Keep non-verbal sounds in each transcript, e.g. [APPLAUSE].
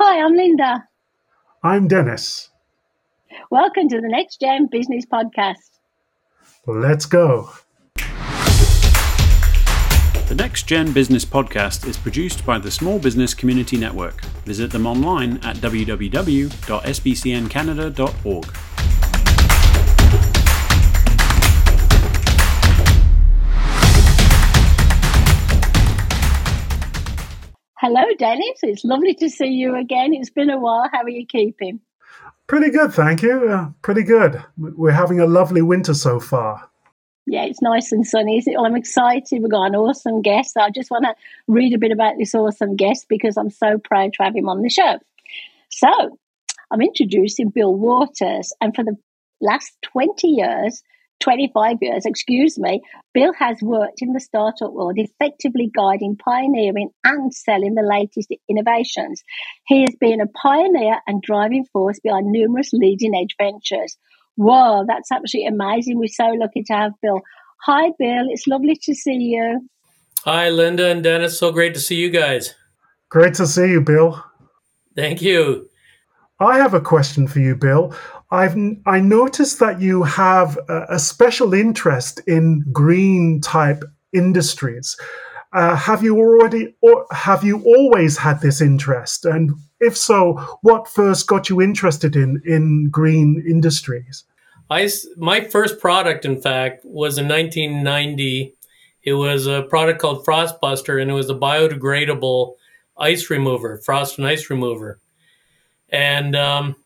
Hi, I'm Linda. I'm Dennis. Welcome to the Next Gen Business Podcast. Let's go. The Next Gen Business Podcast is produced by the Small Business Community Network. Visit them online at www.sbcncanada.org. Hello, Dennis. It's lovely to see you again. It's been a while. How are you keeping? Pretty good, thank you. Uh, pretty good. We're having a lovely winter so far. Yeah, it's nice and sunny. Well, I'm excited. We've got an awesome guest. I just want to read a bit about this awesome guest because I'm so proud to have him on the show. So, I'm introducing Bill Waters, and for the last 20 years, 25 years, excuse me, Bill has worked in the startup world, effectively guiding, pioneering, and selling the latest innovations. He has been a pioneer and driving force behind numerous leading edge ventures. Whoa, that's absolutely amazing. We're so lucky to have Bill. Hi, Bill. It's lovely to see you. Hi, Linda and Dennis. So great to see you guys. Great to see you, Bill. Thank you. I have a question for you, Bill. I've I noticed that you have a, a special interest in green type industries. Uh, have you already, or have you always had this interest? And if so, what first got you interested in in green industries? I my first product, in fact, was in 1990. It was a product called Frostbuster, and it was a biodegradable ice remover, frost and ice remover. And um,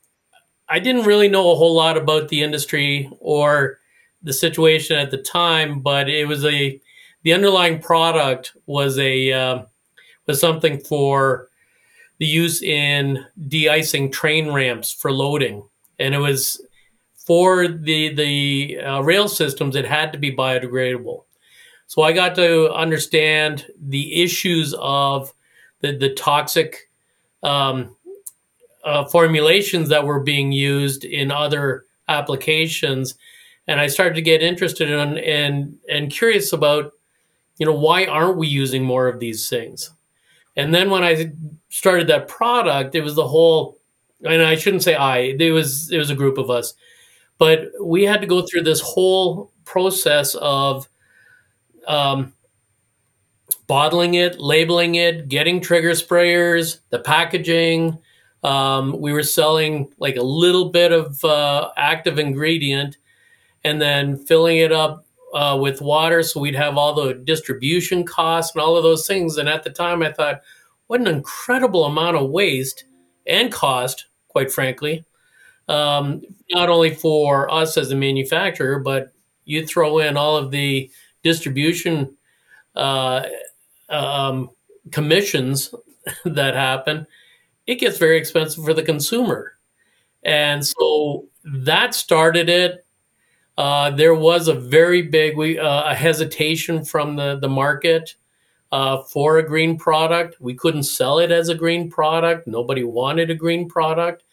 I didn't really know a whole lot about the industry or the situation at the time, but it was a the underlying product was a uh, was something for the use in de-icing train ramps for loading, and it was for the the uh, rail systems. It had to be biodegradable, so I got to understand the issues of the the toxic um, uh, formulations that were being used in other applications, and I started to get interested in and and curious about, you know, why aren't we using more of these things? And then when I started that product, it was the whole, and I shouldn't say I, it was it was a group of us, but we had to go through this whole process of. Um, bottling it, labeling it, getting trigger sprayers, the packaging, um, we were selling like a little bit of uh, active ingredient and then filling it up uh, with water. So we'd have all the distribution costs and all of those things. And at the time, I thought, what an incredible amount of waste and cost, quite frankly, um, not only for us as a manufacturer, but you throw in all of the distribution uh, um, commissions [LAUGHS] that happen it gets very expensive for the consumer. And so that started it. Uh, there was a very big we, uh, a hesitation from the, the market uh, for a green product. We couldn't sell it as a green product. Nobody wanted a green product.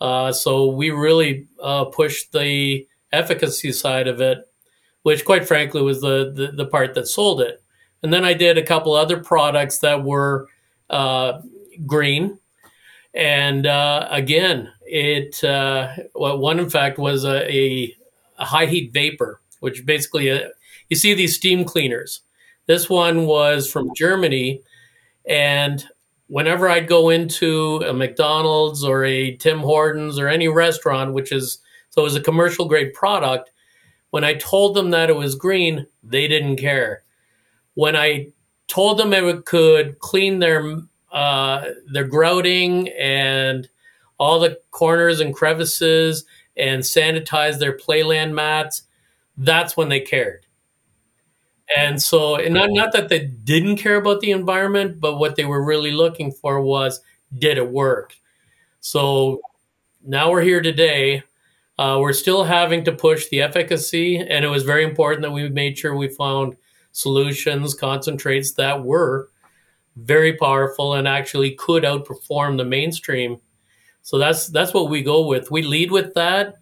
Uh, so we really uh, pushed the efficacy side of it, which quite frankly was the, the, the, part that sold it. And then I did a couple other products that were uh, green and uh, again, it uh, well, one in fact was a, a, a high heat vapor, which basically uh, you see these steam cleaners. This one was from Germany, and whenever I'd go into a McDonald's or a Tim Hortons or any restaurant, which is so it was a commercial grade product, when I told them that it was green, they didn't care. When I told them it could clean their uh, their grouting and all the corners and crevices and sanitize their playland mats, that's when they cared. And so, and not, not that they didn't care about the environment, but what they were really looking for was did it work? So now we're here today. Uh, we're still having to push the efficacy, and it was very important that we made sure we found solutions, concentrates that were very powerful and actually could outperform the mainstream. So that's that's what we go with. We lead with that.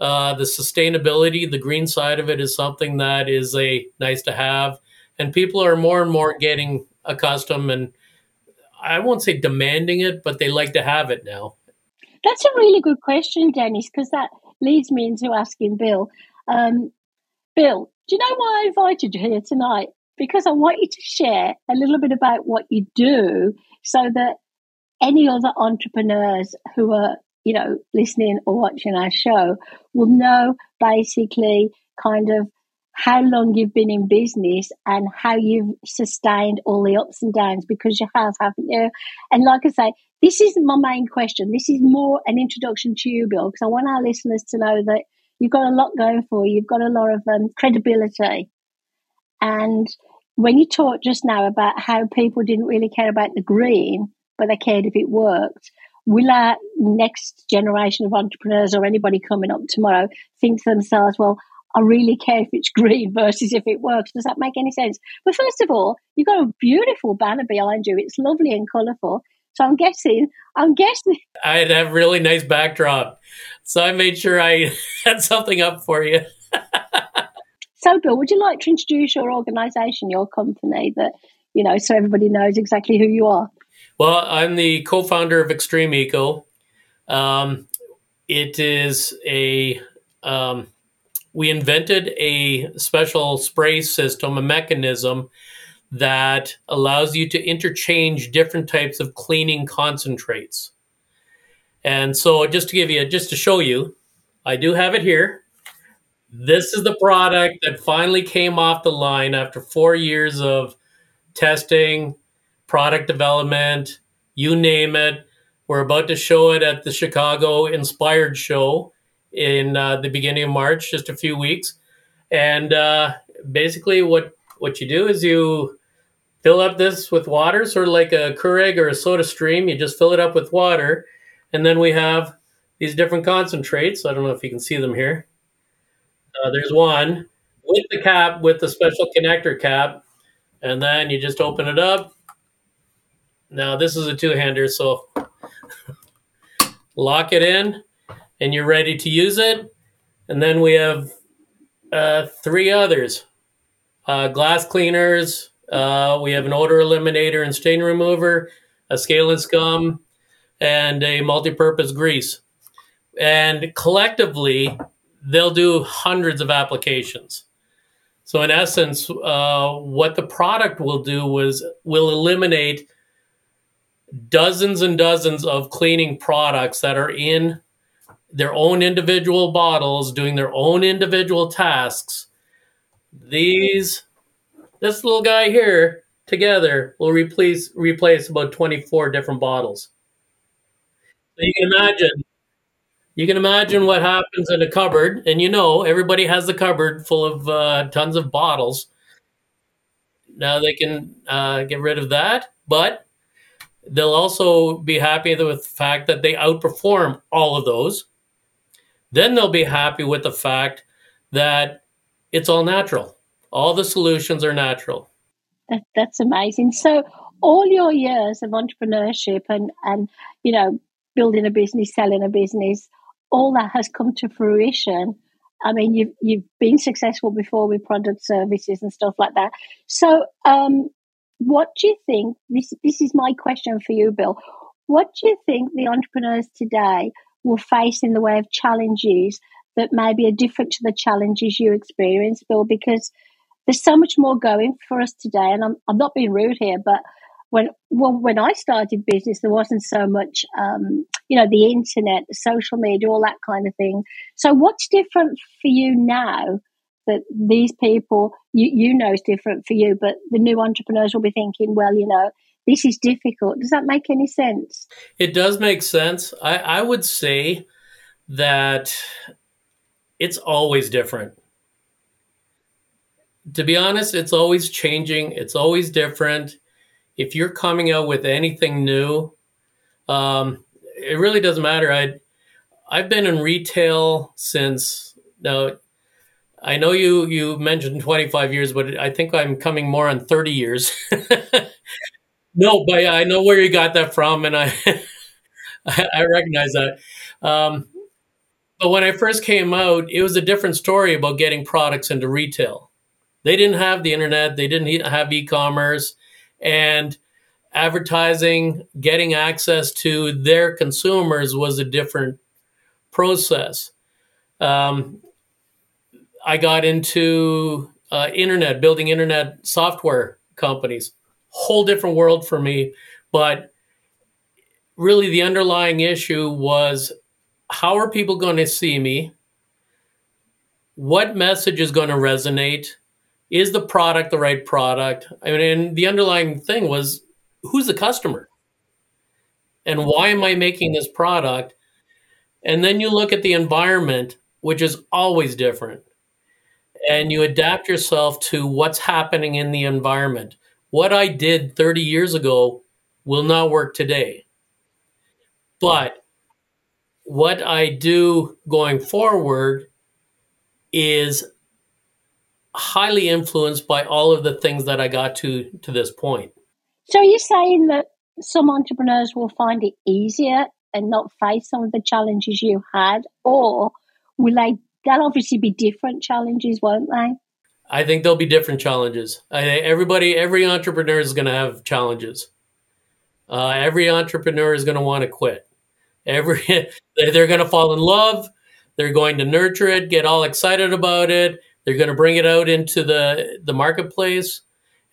Uh, the sustainability, the green side of it, is something that is a nice to have, and people are more and more getting accustomed. And I won't say demanding it, but they like to have it now. That's a really good question, Dennis, because that leads me into asking Bill. Um, Bill, do you know why I invited you here tonight? Because I want you to share a little bit about what you do so that any other entrepreneurs who are, you know, listening or watching our show will know basically kind of how long you've been in business and how you've sustained all the ups and downs because you have, haven't you? And like I say, this isn't my main question. This is more an introduction to you, Bill, because I want our listeners to know that you've got a lot going for you. You've got a lot of um, credibility. And when you talked just now about how people didn't really care about the green, but they cared if it worked, will our next generation of entrepreneurs or anybody coming up tomorrow think to themselves, well, I really care if it's [LAUGHS] green versus if it works. Does that make any sense? But first of all, you've got a beautiful banner behind you. It's lovely and colourful. So I'm guessing, I'm guessing. [LAUGHS] I had a really nice backdrop. So I made sure I [LAUGHS] had something up for you. So, Bill, would you like to introduce your organisation, your company, that, you know, so everybody knows exactly who you are? Well, I'm the co founder of Extreme Eco. Um, it is a um, we invented a special spray system, a mechanism that allows you to interchange different types of cleaning concentrates. And so just to give you, just to show you, I do have it here. This is the product that finally came off the line after four years of testing, product development, you name it. We're about to show it at the Chicago Inspired Show in uh, the beginning of March, just a few weeks. And uh, basically, what what you do is you fill up this with water, sort of like a Keurig or a Soda Stream. You just fill it up with water, and then we have these different concentrates. I don't know if you can see them here. Uh, there's one with the cap, with the special connector cap, and then you just open it up. Now this is a two-hander, so [LAUGHS] lock it in and you're ready to use it. And then we have uh, three others uh, glass cleaners, uh, we have an odor eliminator and stain remover, a scale and scum, and a multi purpose grease. And collectively, they'll do hundreds of applications. So, in essence, uh, what the product will do was will eliminate dozens and dozens of cleaning products that are in their own individual bottles, doing their own individual tasks. These, this little guy here, together will replace replace about 24 different bottles. So you can imagine you can imagine what happens in a cupboard, and you know everybody has a cupboard full of uh, tons of bottles. Now they can uh, get rid of that, but they'll also be happy with the fact that they outperform all of those then they'll be happy with the fact that it's all natural. All the solutions are natural. That, that's amazing. So, all your years of entrepreneurship and, and, you know, building a business, selling a business, all that has come to fruition. I mean, you've, you've been successful before with product services and stuff like that. So, um, what do you think? This, this is my question for you, Bill. What do you think the entrepreneurs today will face in the way of challenges that maybe are different to the challenges you experienced, Bill, because there's so much more going for us today. And I'm, I'm not being rude here, but when well, when I started business, there wasn't so much, um, you know, the internet, the social media, all that kind of thing. So, what's different for you now that these people you you know is different for you, but the new entrepreneurs will be thinking, well, you know, this is difficult. Does that make any sense? It does make sense. I, I would say that it's always different. To be honest, it's always changing, it's always different. If you're coming out with anything new, um, it really doesn't matter. I I've been in retail since now. I know you you mentioned 25 years, but I think I'm coming more on 30 years. [LAUGHS] No, but I know where you got that from, and I [LAUGHS] I recognize that. Um, but when I first came out, it was a different story about getting products into retail. They didn't have the internet, they didn't have e-commerce, and advertising, getting access to their consumers was a different process. Um, I got into uh, internet, building internet software companies. Whole different world for me. But really, the underlying issue was how are people going to see me? What message is going to resonate? Is the product the right product? I mean, and the underlying thing was who's the customer? And why am I making this product? And then you look at the environment, which is always different and you adapt yourself to what's happening in the environment. What I did 30 years ago will not work today. But what I do going forward is highly influenced by all of the things that I got to to this point. So you're you saying that some entrepreneurs will find it easier and not face some of the challenges you had, or will they There'll obviously be different challenges, won't they? I think there'll be different challenges. I, everybody, every entrepreneur is going to have challenges. Uh, every entrepreneur is going to want to quit. Every [LAUGHS] they're going to fall in love. They're going to nurture it, get all excited about it. They're going to bring it out into the the marketplace,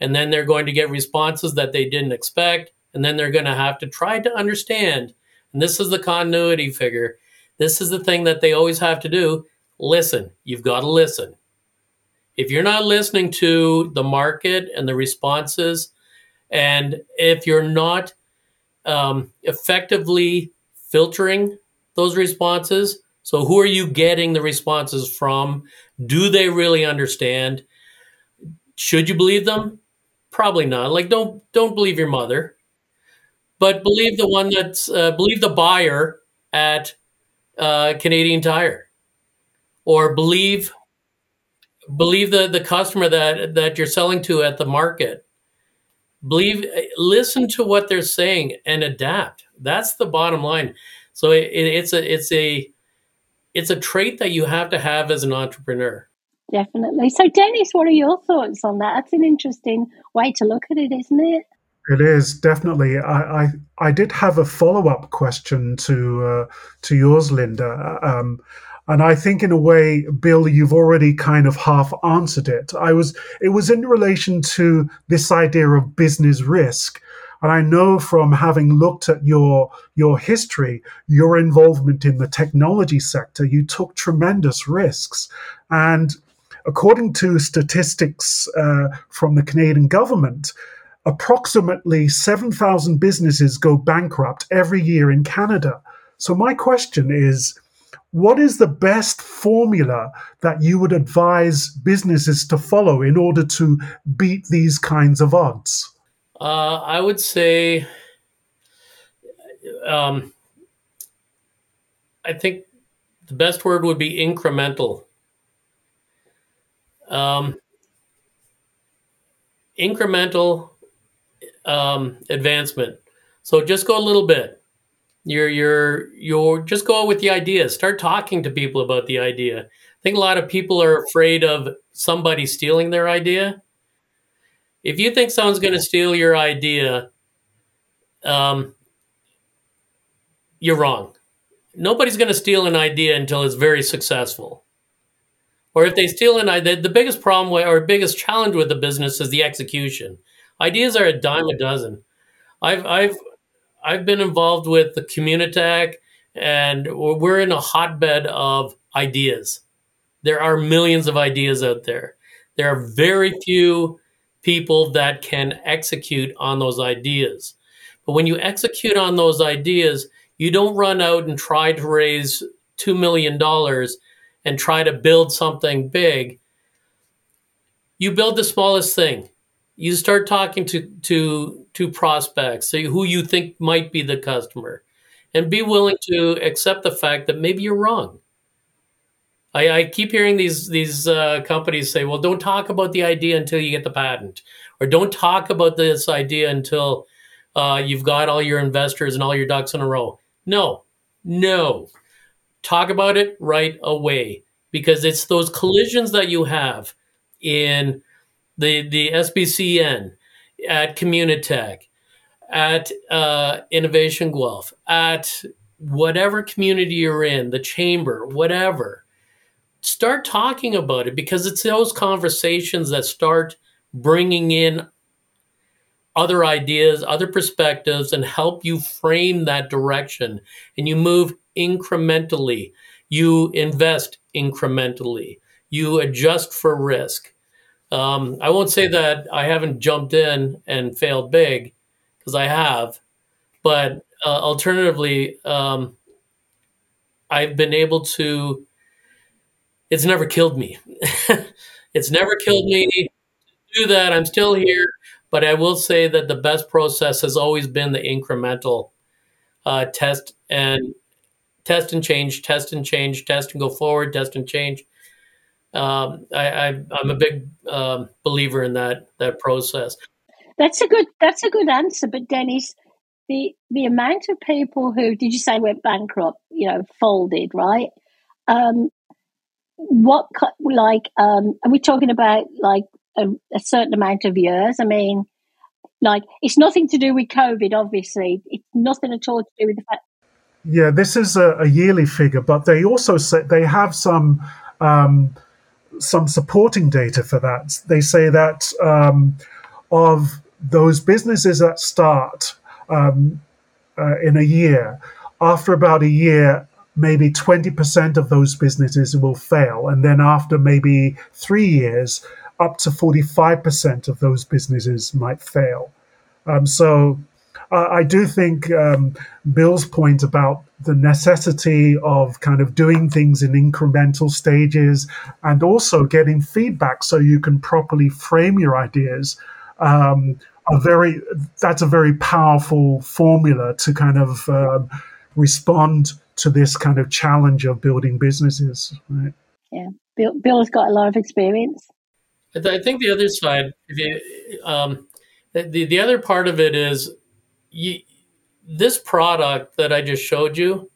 and then they're going to get responses that they didn't expect. And then they're going to have to try to understand. And this is the continuity figure. This is the thing that they always have to do listen. You've got to listen. If you're not listening to the market and the responses, and if you're not um, effectively filtering those responses, so who are you getting the responses from? Do they really understand? Should you believe them? Probably not. Like don't don't believe your mother, but believe the one that's uh, believe the buyer at uh, Canadian Tire or believe believe the, the customer that that you're selling to at the market believe listen to what they're saying and adapt that's the bottom line so it, it's a it's a it's a trait that you have to have as an entrepreneur definitely so dennis what are your thoughts on that that's an interesting way to look at it isn't it it is definitely. I I, I did have a follow up question to uh, to yours, Linda. Um, and I think in a way, Bill, you've already kind of half answered it. I was, it was in relation to this idea of business risk. And I know from having looked at your, your history, your involvement in the technology sector, you took tremendous risks. And according to statistics uh, from the Canadian government, approximately 7,000 businesses go bankrupt every year in Canada. So my question is, what is the best formula that you would advise businesses to follow in order to beat these kinds of odds? Uh, I would say, um, I think the best word would be incremental. Um, incremental um, advancement. So just go a little bit. You're you're you're just go with the idea. Start talking to people about the idea. I think a lot of people are afraid of somebody stealing their idea. If you think someone's going to steal your idea, um, you're wrong. Nobody's going to steal an idea until it's very successful. Or if they steal an idea, the biggest problem or biggest challenge with the business is the execution. Ideas are a dime a dozen. I've I've I've been involved with the Communitech, and we're in a hotbed of ideas. There are millions of ideas out there. There are very few people that can execute on those ideas. But when you execute on those ideas, you don't run out and try to raise $2 million and try to build something big. You build the smallest thing you start talking to to to prospects who you think might be the customer and be willing to accept the fact that maybe you're wrong i, I keep hearing these these uh, companies say well don't talk about the idea until you get the patent or don't talk about this idea until uh, you've got all your investors and all your ducks in a row. No no. Talk about it right away because it's those collisions that you have in the the SBCN, at Communitech, at uh, Innovation Guelph, at whatever community you're in, the chamber, whatever, start talking about it because it's those conversations that start bringing in other ideas, other perspectives, and help you frame that direction. And you move incrementally, you invest incrementally, you adjust for risk. Um, I won't say that I haven't jumped in and failed big because I have, but uh, alternatively, um, I've been able to. It's never killed me. [LAUGHS] it's never killed me. Do that. I'm still here, but I will say that the best process has always been the incremental uh, test and test and change, test and change, test and go forward, test and change. Um, I, am a big um, believer in that that process. That's a good that's a good answer. But Dennis, the the amount of people who did you say went bankrupt, you know, folded, right? Um, what like um, are we talking about? Like a, a certain amount of years? I mean, like it's nothing to do with COVID. Obviously, it's nothing at all to do with the fact. Yeah, this is a, a yearly figure, but they also say they have some. Um, some supporting data for that. They say that um, of those businesses that start um, uh, in a year, after about a year, maybe 20% of those businesses will fail. And then after maybe three years, up to 45% of those businesses might fail. Um, so uh, I do think um, Bill's point about the necessity of kind of doing things in incremental stages and also getting feedback so you can properly frame your ideas um, are very that's a very powerful formula to kind of um, respond to this kind of challenge of building businesses right yeah bill, bill's got a lot of experience i think the other side you, um, the, the other part of it is you, this product that I just showed you,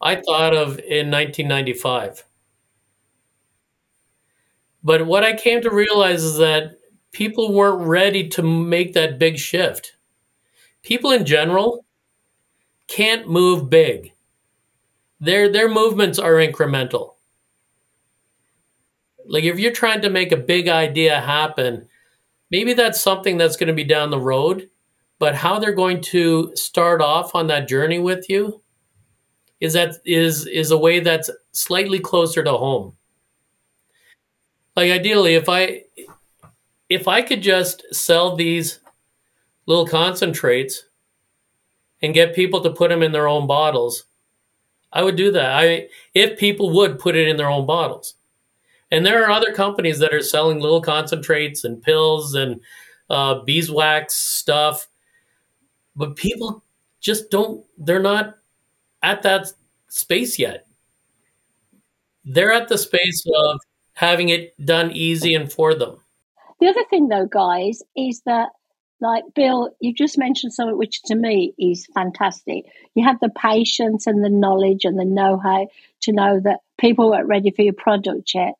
I thought of in 1995. But what I came to realize is that people weren't ready to make that big shift. People in general can't move big. Their their movements are incremental. Like if you're trying to make a big idea happen, maybe that's something that's going to be down the road but how they're going to start off on that journey with you is that is is a way that's slightly closer to home like ideally if i if i could just sell these little concentrates and get people to put them in their own bottles i would do that. I if people would put it in their own bottles. And there are other companies that are selling little concentrates and pills and uh, beeswax stuff but people just don't they're not at that space yet. They're at the space of having it done easy and for them. The other thing though guys is that like bill you just mentioned something which to me is fantastic you have the patience and the knowledge and the know-how to know that people weren't ready for your product yet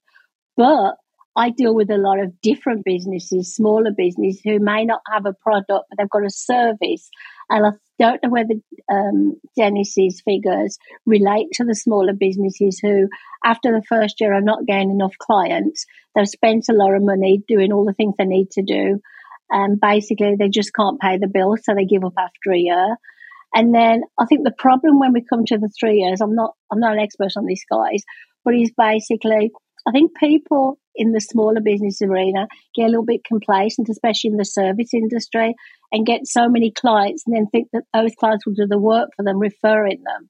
but I deal with a lot of different businesses, smaller businesses who may not have a product, but they've got a service. And I don't know whether um, Dennis's figures relate to the smaller businesses who, after the first year, are not getting enough clients. They've spent a lot of money doing all the things they need to do. And basically, they just can't pay the bill, so they give up after a year. And then I think the problem when we come to the three years, I'm not, I'm not an expert on these guys, but is basically I think people in the smaller business arena get a little bit complacent, especially in the service industry, and get so many clients and then think that those clients will do the work for them, referring them.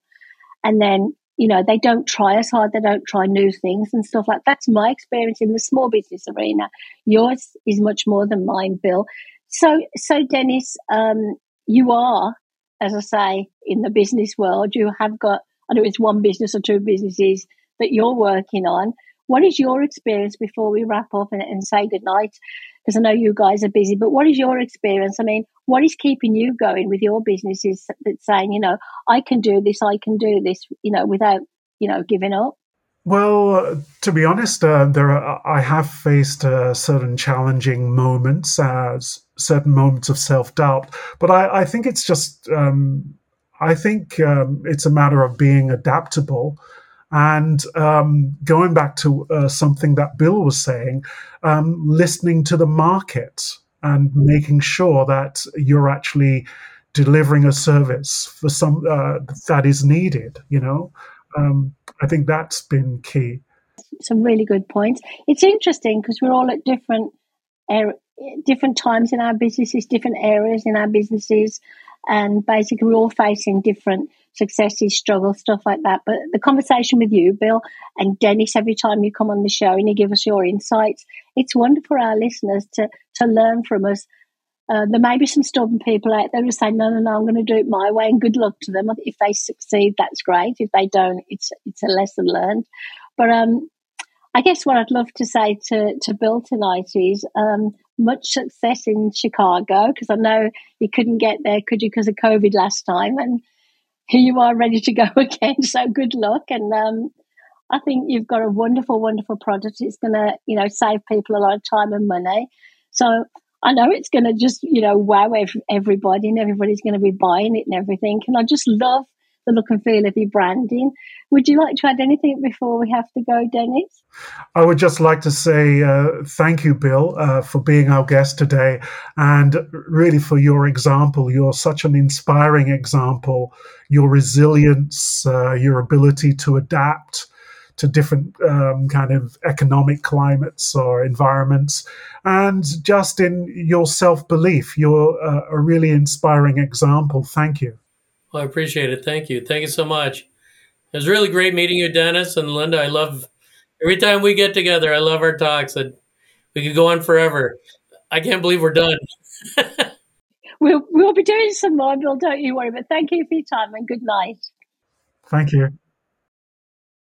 And then, you know, they don't try as hard, they don't try new things and stuff like that. That's my experience in the small business arena. Yours is much more than mine, Bill. So, so Dennis, um, you are, as I say, in the business world, you have got, I know it's one business or two businesses that you're working on. What is your experience before we wrap up and, and say goodnight? Because I know you guys are busy, but what is your experience? I mean, what is keeping you going with your businesses that's saying, you know, I can do this, I can do this, you know, without, you know, giving up? Well, to be honest, uh, there are, I have faced uh, certain challenging moments, uh, certain moments of self doubt, but I, I, think it's just um, I think um, it's a matter of being adaptable. And um, going back to uh, something that Bill was saying, um, listening to the market and making sure that you're actually delivering a service for some uh, that is needed. You know, um, I think that's been key. Some really good points. It's interesting because we're all at different er- different times in our businesses, different areas in our businesses, and basically we're all facing different successes, struggles, stuff like that. But the conversation with you, Bill, and Dennis, every time you come on the show and you give us your insights, it's wonderful for our listeners to to learn from us. Uh, there may be some stubborn people out there who say, "No, no, no, I'm going to do it my way," and good luck to them. If they succeed, that's great. If they don't, it's it's a lesson learned. But um, I guess what I'd love to say to, to Bill tonight is um, much success in Chicago because I know you couldn't get there, could you, because of COVID last time, and here [LAUGHS] you are ready to go [LAUGHS] again. So good luck, and um, I think you've got a wonderful, wonderful product. It's going to, you know, save people a lot of time and money. So I know it's going to just, you know, wow everybody, and everybody's going to be buying it and everything. And I just love the look and feel of your branding. Would you like to add anything before we have to go, Dennis? I would just like to say uh, thank you, Bill, uh, for being our guest today and really for your example. You're such an inspiring example. Your resilience, uh, your ability to adapt to different um, kind of economic climates or environments, and just in your self belief. You're a really inspiring example. Thank you. Well, I appreciate it. Thank you. Thank you so much. It was really great meeting you, Dennis and Linda. I love every time we get together. I love our talks, and we could go on forever. I can't believe we're done. [LAUGHS] we'll we'll be doing some more, Bill. Don't you worry. But thank you for your time and good night. Thank you.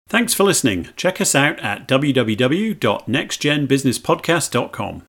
Thanks for listening. Check us out at www.nextgenbusinesspodcast.com.